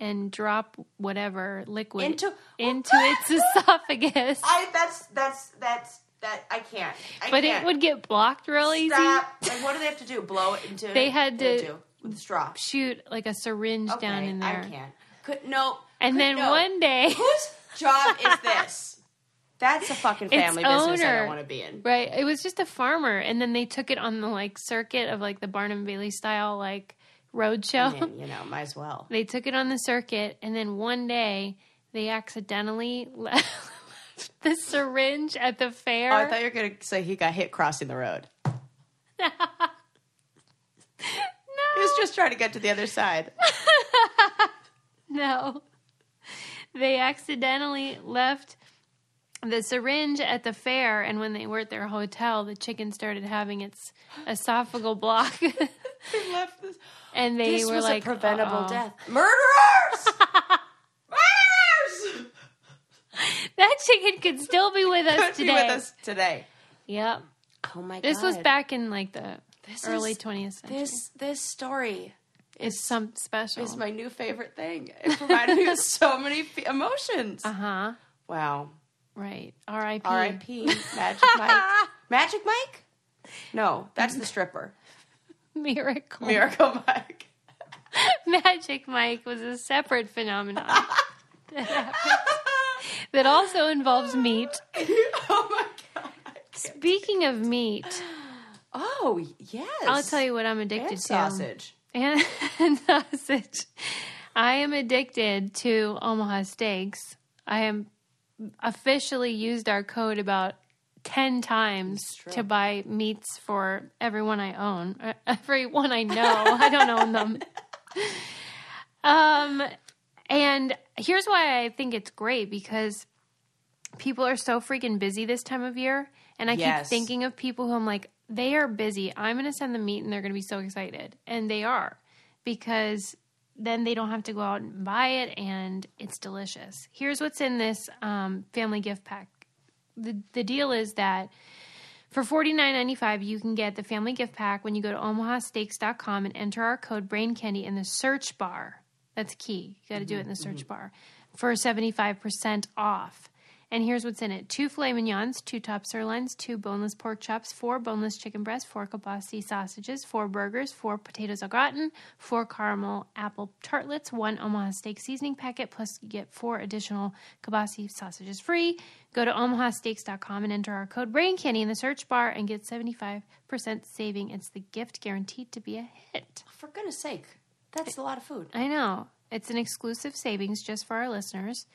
and drop whatever liquid Into- into its esophagus. I that's that's that's that I can't. I But can't. it would get blocked real easy. Stop. Like, what do they have to do? Blow it into? They had what do they to- do? with a straw. Shoot like a syringe Okay, down in there. I can't. Could no. And could- then no. one day whose job is this? That's a fucking Its family business I don't want to be in. Right. It was just a farmer, and then they took it on the like circuit of like the Barnum Bailey style like road show. You know, might as well. They took it on the circuit, and then one day they accidentally left the syringe at the fair. Oh, I thought you were gonna say he got hit crossing the road. No. He was just trying to get to the other side. no. They accidentally left the syringe at the fair, and when they were at their hotel, the chicken started having its esophageal block. He left this. and they This were was like, a preventable "Uh-oh." death. Murderers! That chicken could still be with us Could today. be with us today. Yep. Oh my god! This was back in like the This early is- 20th century. This this story is some special. is my new favorite thing. It provided me with so many f- emotions. uh huh. Wow. Right. R.I.P. R.I.P. Magic Mike. Magic Mike? No, that's the stripper. Miracle. Miracle Mike. Magic Mike was a separate phenomenon that, also involves meat. oh my god. Speaking of meat, Oh yes. I'll tell you what I'm addicted And to. sausage. And, and sausage. I am addicted to Omaha Steaks. I am officially used our code about 10 times to buy meats for everyone I own. Uh, Everyone I know. I don't own them. Um and here's why I think it's great because people are so freaking busy this time of year and I Yes. keep thinking of people who I'm like they are busy. I'm going to send them meat and they're going to be so excited. And they are because then they don't have to go out and buy it, and it's delicious. Here's what's in this um, family gift pack. the The deal is that for forty nine ninety five, you can get the family gift pack when you go to omahasteaks.com and enter our code Brain Candy in the search bar. That's key. You got to do it mm-hmm, in the search mm-hmm. bar for seventy five percent off. And here's what's in it: two filet mignons, two top sirloins, two boneless pork chops, four boneless chicken breasts, four kielbasa sausages, four burgers, four potatoes au gratin, four caramel apple tartlets, one Omaha steak seasoning packet, plus you get four additional kielbasa sausages free. Go to omahasteaks.com and enter our code Brain Candy in the search bar and get 75% saving. It's the gift guaranteed to be a hit. For goodness sake, that's a lot of food. I know. It's an exclusive savings just for our listeners.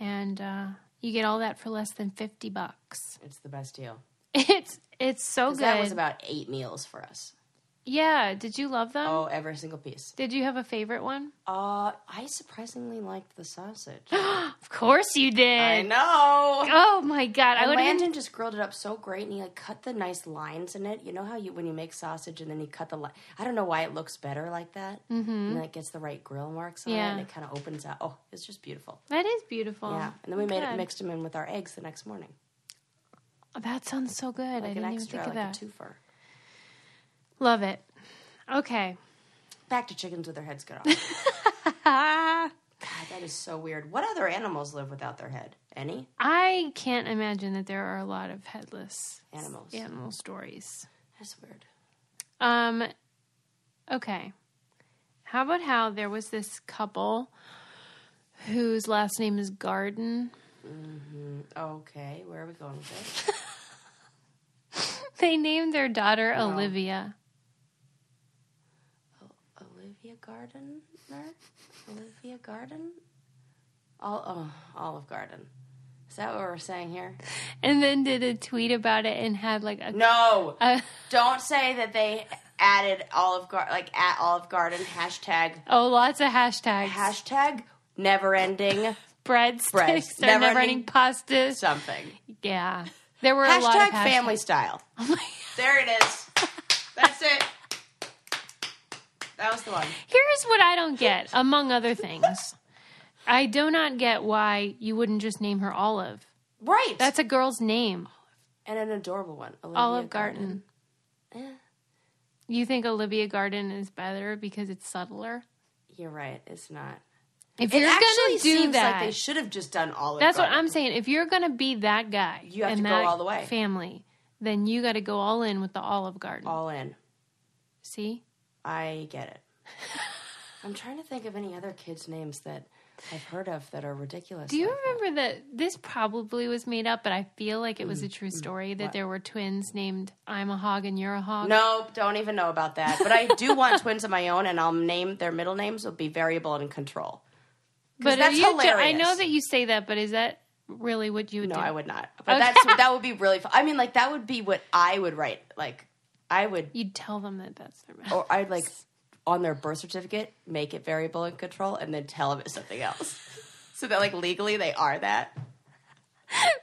And uh, you get all that for less than 50 bucks. It's the best deal. It's it's so good. That was about eight meals for us. Yeah, did you love them? Oh, every single piece. Did you have a favorite one? Uh, I surprisingly liked the sausage. Of course you did. I know. Oh my god, I And would have Landon just grilled it up so great, and he like cut the nice lines in it. You know how you when you make sausage and then you cut the line. I don't know why it looks better like that, mm-hmm. and then it gets the right grill marks on it, and it kind of opens up. Oh, it's just beautiful. That is beautiful. Yeah, and then we made it mixed them in with our eggs the next morning, That sounds so good. I didn't an even think of like that. a twofer. Love it. Okay. Back to chickens with their heads cut off. God, that is so weird. What other animals live without their head? Any? I can't imagine that there are a lot of headless Animals. animal stories. That's weird. Um okay. How about how there was this couple whose last name is Garden? Okay, where are we going with this? They named their daughter Olivia. Olivia Gardner? Olivia Garden? All, oh, Olive Garden. Is that what we're saying here? And then did a tweet about it and had like a, No. a Don't say that they added Olive Garden, like at Olive Garden, hashtag, oh lots of hashtags. hashtag never ending breadsticks Breads. or Never never ending- ending pastas. something. Yeah. There were a lot Hashtag of hashtags. family style. Oh my There it is. That's it. That was the one. Here's what I don't get, among other things. I do not get why you wouldn't just name her Olive. Right. That's a girl's name. and an adorable one. Olivia Olive Garden. Eh, You think Olivia Garden is better because it's subtler? you're right. It's not. If It you're actually gonna do seems that, like they should have just done Olive that's what I'm saying. If you're gonna be that guy, You have and to go all the way. Family, then you got to go all in with the Olive Garden. All in. See, I get it. I'm trying to think of any other kids' names that I've heard of that are ridiculous. do you like remember that this probably was made up, but I feel like it Mm, was a true story that there were twins named I'm a hog and you're a hog. No, don't even know about that. But I do want twins of my own, and I'll name their middle names will be variable and control. but that's are you, I know that you say that, but is that really what you would No, do? I would not. But Okay. that's that would be really. Fun. I mean, like that would be what I would write. Like I would, You'd tell them that that's their best. or I'd like on their birth certificate make it variable and control, and then tell them it's something else. So that like legally they are that.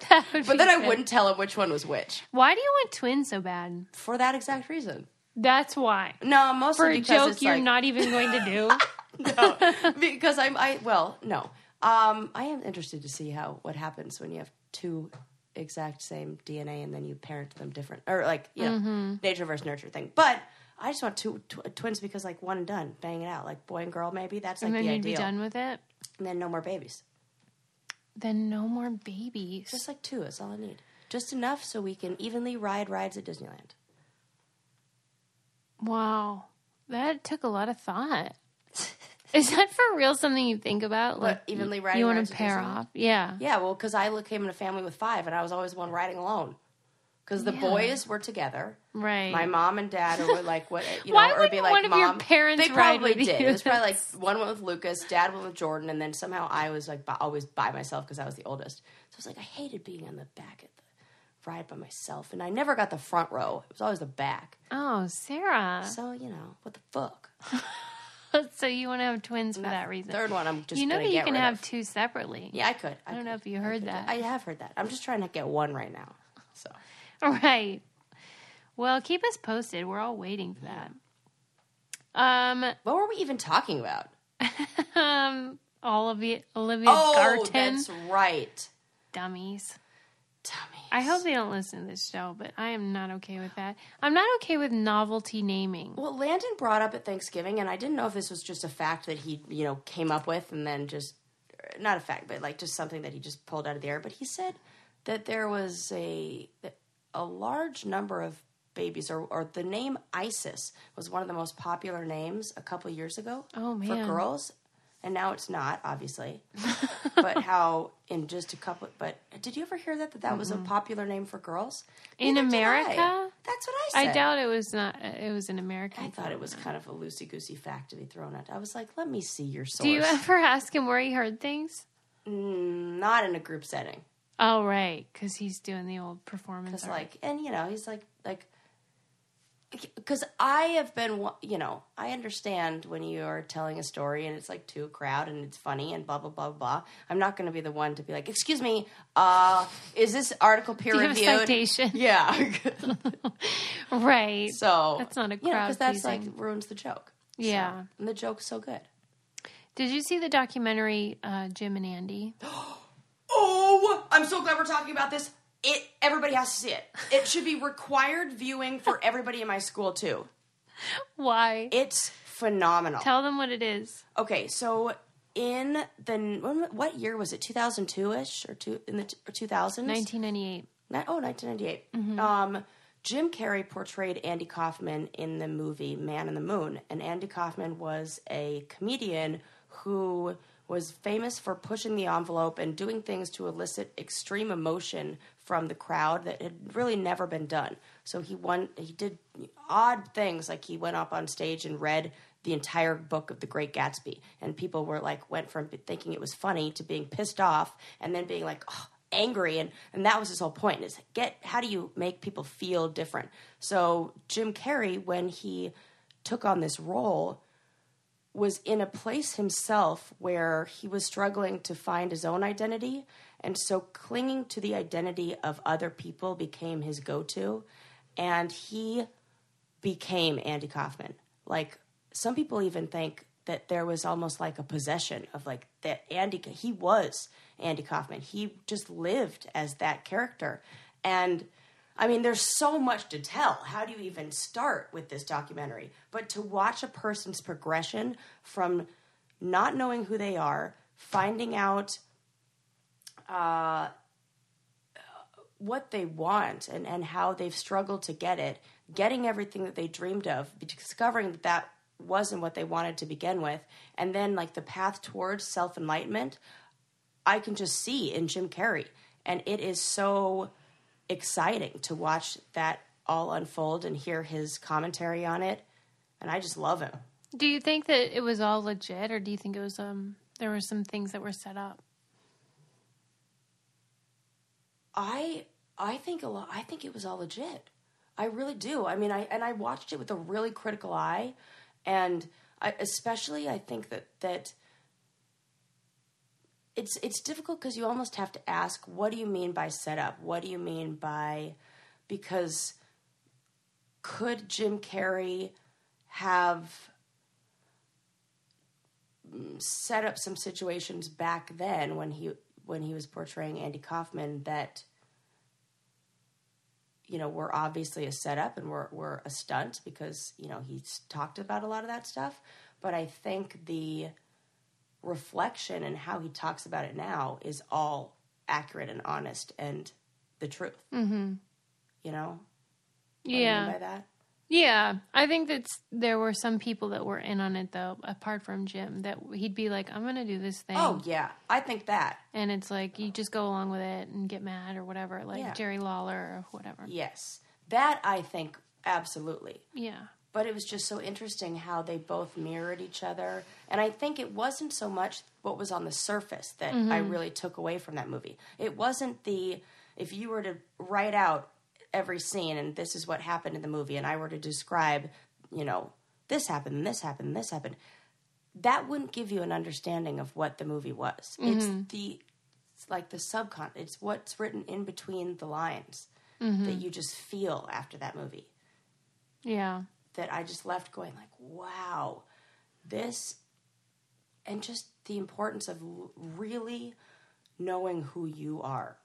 That would But then I wouldn't tell them which one was which Why do you want twins so bad? for that exact reason. That's why. No, mostly For a because joke you're like, not even going to do. no, because I'm I well no um I am interested to see how what happens when you have two exact same DNA and then you parent them different or like you know Mm-hmm. nature versus nurture thing. But I just want two tw- twins because like one and done, bang it out like boy and girl maybe that's like and then the ideal, be done with it. and then no more babies. Then no more babies. Just like two is all I need, just enough so we can evenly ride rides at Disneyland. wow. That took a lot of thought. Is that for real something you think about? What, evenly riding You want to pair off? Yeah. Yeah, well, because I came in a family with five, and I was always one riding alone. Because the Yeah. boys were together, Right. my mom and dad were like what you know, Why or it'd be like one of mom. your parents they probably did. you? It was probably like one went with Lucas, dad went with Jordan, and then somehow I was like by, always by myself because I was the oldest. So I was like, I hated being on the back at the ride by myself, and I never got the front row. It was always the back. Oh, Sarah. So you know what the fuck. So you want to have twins for that reason? Third one, I'm just you know that you can have of. two separately. Yeah, I could. I don't could. know if you heard could. that. I have heard that. I'm just trying to get one right now. So Right. Well, keep us posted. We're all waiting for that. Um, what were we even talking about? um, Olivia Olivia Oh, Garden. that's right. Dummies. Dummies. I hope they don't listen to this show, but I am not okay with that. I'm not okay with novelty naming. Well, Landon brought up at Thanksgiving, and I didn't know if this was just a fact that he, you know, came up with and then just, not a fact, but like just something that he just pulled out of the air. But he said that there was a a large number of babies, or, or the name ISIS was one of the most popular names a couple years ago Oh, for girls. And now it's not, obviously. but how in just a couple, but did you ever hear that, that that was a popular name for girls? In Neither America? That's what I said. I doubt it was not. It was an American. I thought it was kind of a loosey goosey fact to be thrown out I was like, let me see your source. Do you ever ask him where he heard things? Mm, Not in a group setting. Oh, right, because he's doing the old performance. Art. like, and you know, he's like, like, because I have been, you know, I understand when you are telling a story and it's like to a crowd and it's funny and blah blah blah blah. I'm not going to be the one to be like, excuse me, uh, is this article peer Do you have a reviewed? citation? Yeah. right. so That's not a you know, crowd that's like ruins the joke. Yeah. So, and the joke's so good. Did you see the documentary uh, Jim and Andy? Oh, I'm so glad we're talking about this. It everybody has to see it. It should be required viewing for everybody in my school too. Why? It's phenomenal. Tell them what it is. Okay, so in the when, what year was it? 2002 ish or two in the or 2000s? 1998. Oh, 1998. Um, Jim Carrey portrayed Andy Kaufman in the movie Man in the Moon, and Andy Kaufman was a comedian who was famous for pushing the envelope and doing things to elicit extreme emotion from the crowd that had really never been done. So he won. He did odd things, like he went up on stage and read the entire book of The Great Gatsby, and people were like went from thinking it was funny to being pissed off, and then being like, oh, angry and and that was his whole point is get how do you make people feel different so jim carrey when he took on this role was in a place himself where he was struggling to find his own identity and so clinging to the identity of other people became his go-to and he became andy kaufman like some people even think that there was almost like a possession of like that andy he was andy kaufman he just lived as that character and I mean, there's so much to tell. How do you even start with this documentary? But to watch a person's progression from not knowing who they are, finding out uh, what they want and, and how they've struggled to get it, getting everything that they dreamed of, discovering that that wasn't what they wanted to begin with, and then like the path towards self enlightenment, I can just see in Jim Carrey. And it is so exciting to watch that all unfold and hear his commentary on it. And I just love him. Do you think that it was all legit, or do you think it was um there were some things that were set up? I I think a lot. I think it was all legit. I really do. I mean, I and I watched it with a really critical eye, and I, especially I think that that it's it's difficult because you almost have to ask, what do you mean by setup? What do you mean by because could Jim Carrey have mm, set up some situations back then when he when he was portraying Andy Kaufman that you know were obviously a setup and were were a stunt because you know he's talked about a lot of that stuff but I think the reflection and how he talks about it now is all accurate and honest and the truth. Mm-hmm. You know? What I mean Yeah, by that? Yeah. I think that there were some people that were in on it though, apart from Jim. That he'd be like, "I'm going to do this thing," Oh yeah, I think that. and it's like you just go along with it and get mad or whatever, like Yeah. Jerry Lawler or whatever. Yes, that I think absolutely. Yeah. but it was just so interesting how they both mirrored each other. And I think it wasn't so much what was on the surface that I mm-hmm. really took away from that movie. It wasn't the, if you were to write out every scene and this is what happened in the movie, and I were to describe, you know, this happened, this happened, this happened, that wouldn't give you an understanding of what the movie was. It's mm-hmm. the, it's like the subcon, it's what's written in between the lines mm-hmm. that you just feel after that movie Yeah. that I just left going like, wow, this and just the importance of really knowing who you are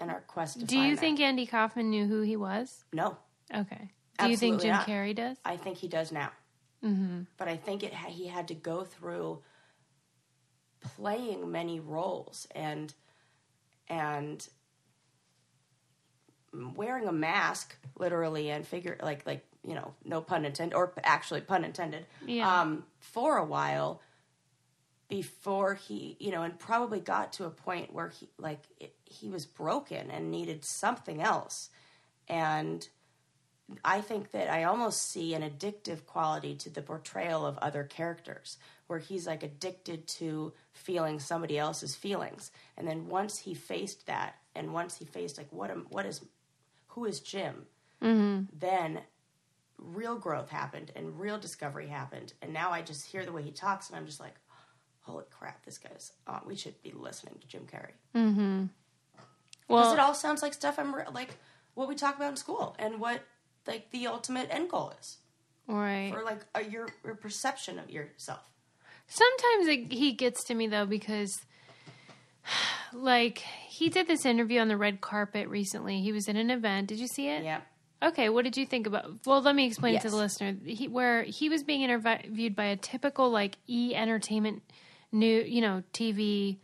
and our quest to Do you that. think Andy Kaufman knew who he was? no Okay. Do you think Jim not. Carrey does? i think he does now mm-hmm. but i think it he had to go through playing many roles and and wearing a mask literally and figure like like you know no pun intended or actually pun intended Yeah. um for a while before he you know and probably got to a point where he like it, he was broken and needed something else. And I think that I almost see an addictive quality to the portrayal of other characters, where he's like addicted to feeling somebody else's feelings, and then once he faced that, and once he faced like what am what is who is Jim, mm-hmm. then real growth happened and real discovery happened, and now I just hear the way he talks, and I'm just like, holy crap, this guy's on. We should be listening to Jim Carrey. Because Well, it all sounds like stuff I'm re- like what we talk about in school and what like the ultimate end goal is right. or like uh, your your perception of yourself. Sometimes it, he gets to me though because, like, he did this interview on the red carpet recently. He was in an event. Did you see it? Yeah. Okay, what did you think about? Well, let me explain it to the listener. He, where he was being interviewed by a typical like e entertainment new, you know, TV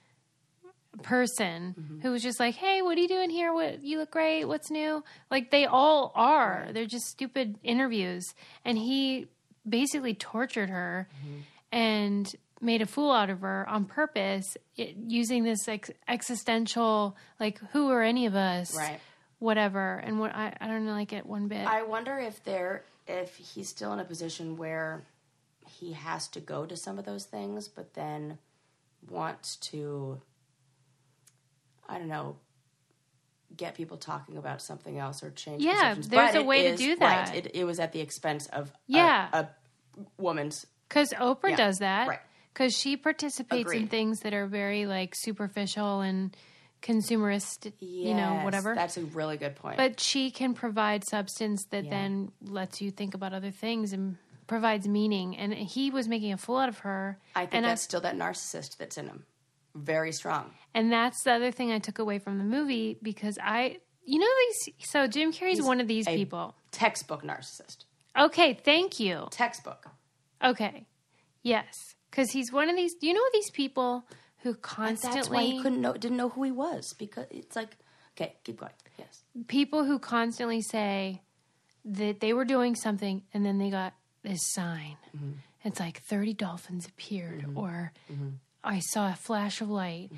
person Mm-hmm. who was just like, "Hey, what are you doing here? What you look great. What's new?" Like they all are. They're just stupid interviews, and he basically tortured her Mm-hmm. and made a fool out of her on purpose, it, using this ex- existential like, "Who are any of us?" Right. whatever and what I, I don't like it one bit I wonder if there if he's still in a position where he has to go to some of those things, but then wants to I don't know get people talking about something else or change Yeah, there's But a way to do right, that. it, it was at the expense of Yeah. a, woman's because oprah Yeah, does that right. because she participates in things that are very like superficial and consumerist you know whatever That's a really good point. but she can provide substance that Yeah. then lets you think about other things and provides meaning and he was making a fool out of her I think and that's still that narcissist that's in him. Very strong. And that's the other thing I took away from the movie because I, you know, these. So Jim Carrey's one of these people. Textbook narcissist. Okay, thank you. Textbook. Okay, yes, because he's one of these. Do you know these people who constantly That's why he couldn't know, didn't know who he was because it's like, okay, keep going. Yes. people who constantly say that they were doing something and then they got this sign. Mm-hmm. It's like 30 dolphins appeared or Mm-hmm. I saw a flash of light.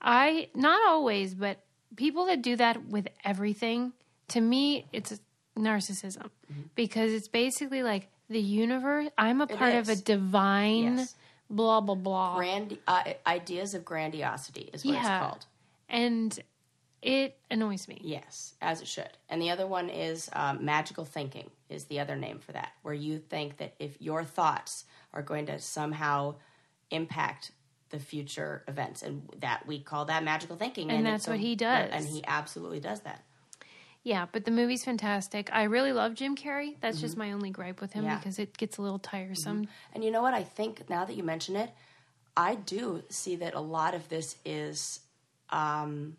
I, not always, but people that do that with everything, to me, it's narcissism Mm-hmm. because it's basically like the universe, I'm a part of a divine Yes. blah, blah, blah. Grand uh, ideas of grandiosity is what Yeah. it's called. And it annoys me. Yes, as it should. And the other one is um, magical thinking is the other name for that, where you think that if your thoughts are going to somehow impact the future events, and that we call that magical thinking, And it's that's what he does. and he absolutely does that. Yeah, but the movie's fantastic. I really love Jim Carrey. That's just my only gripe with him Mm-hmm. Yeah. because it gets a little tiresome. And you know what? I think now that you mention it, I do see that a lot of this is, um,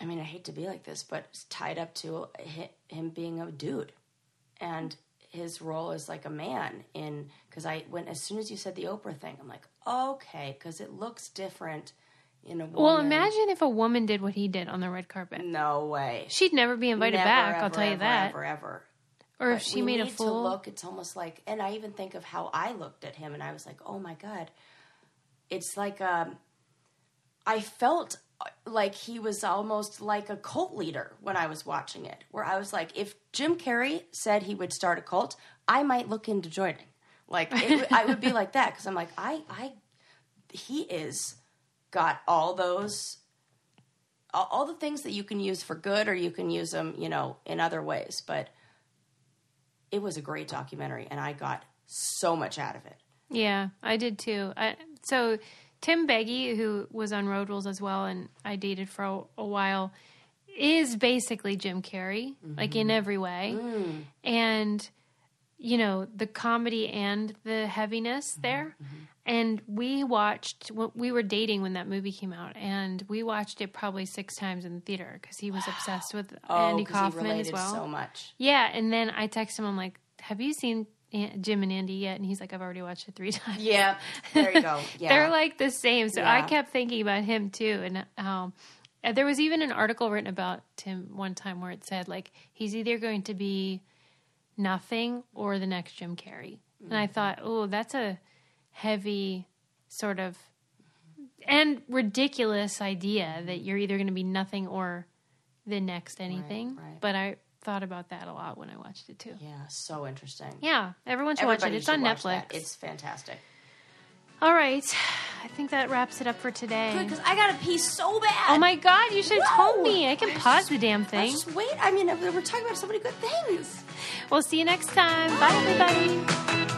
I mean, I hate to be like this, but it's tied up to him being a dude and his role as like a man in because I when as soon as you said the Oprah thing, I'm like, okay, because it looks different in a woman. Well, imagine if a woman did what he did on the red carpet. no way. She'd never be invited Never, back, I'll tell you ever, that. Ever, ever. or if she made a fool. To look, it's almost like, and I even think of how I looked at him, and I was like, oh my god, it's like um, I felt like he was almost like a cult leader when I was watching it, where I was like, if Jim Carrey said he would start a cult, I might look into joining. Like it, I would be like that because I'm like, I, I, he is got all those all, all the things that you can use for good or you can use them you know in other ways but it was a great documentary and i got so much out of it Yeah, I did too. I, so Tim Beggy, who was on Road Rules as well, and I dated for a, a while, is basically Jim Carrey, like Mm-hmm. in every way. Mm. And you know, the comedy and the heaviness Mm-hmm, there. And we watched, we were dating when that movie came out, and we watched it probably six times in the theater because he was obsessed with Andy Oh, he Kaufman as well. so much. Yeah, and then I text him, I'm like, have you seen Jim and Andy yet? And he's like, I've already watched it three times. Yeah, there you go. Yeah, They're like the same. So I kept thinking about him too. And um, uh, there was even an article written about Tim one time where it said, like, he's either going to be nothing or the next Jim Carrey. And I thought, oh, that's a heavy sort of and ridiculous idea that you're either going to be nothing or the next anything. right. But I thought about that a lot when I watched it too. yeah, so interesting. Yeah, everyone should Everybody watch it. It's on Netflix. It's fantastic. All right. I think that wraps it up for today. Because I gotta pee so bad. Oh my god, you should have told me. I can I pause just- the damn thing. just wait. I mean, we're talking about so many good things. We'll see you next time. Bye, everybody.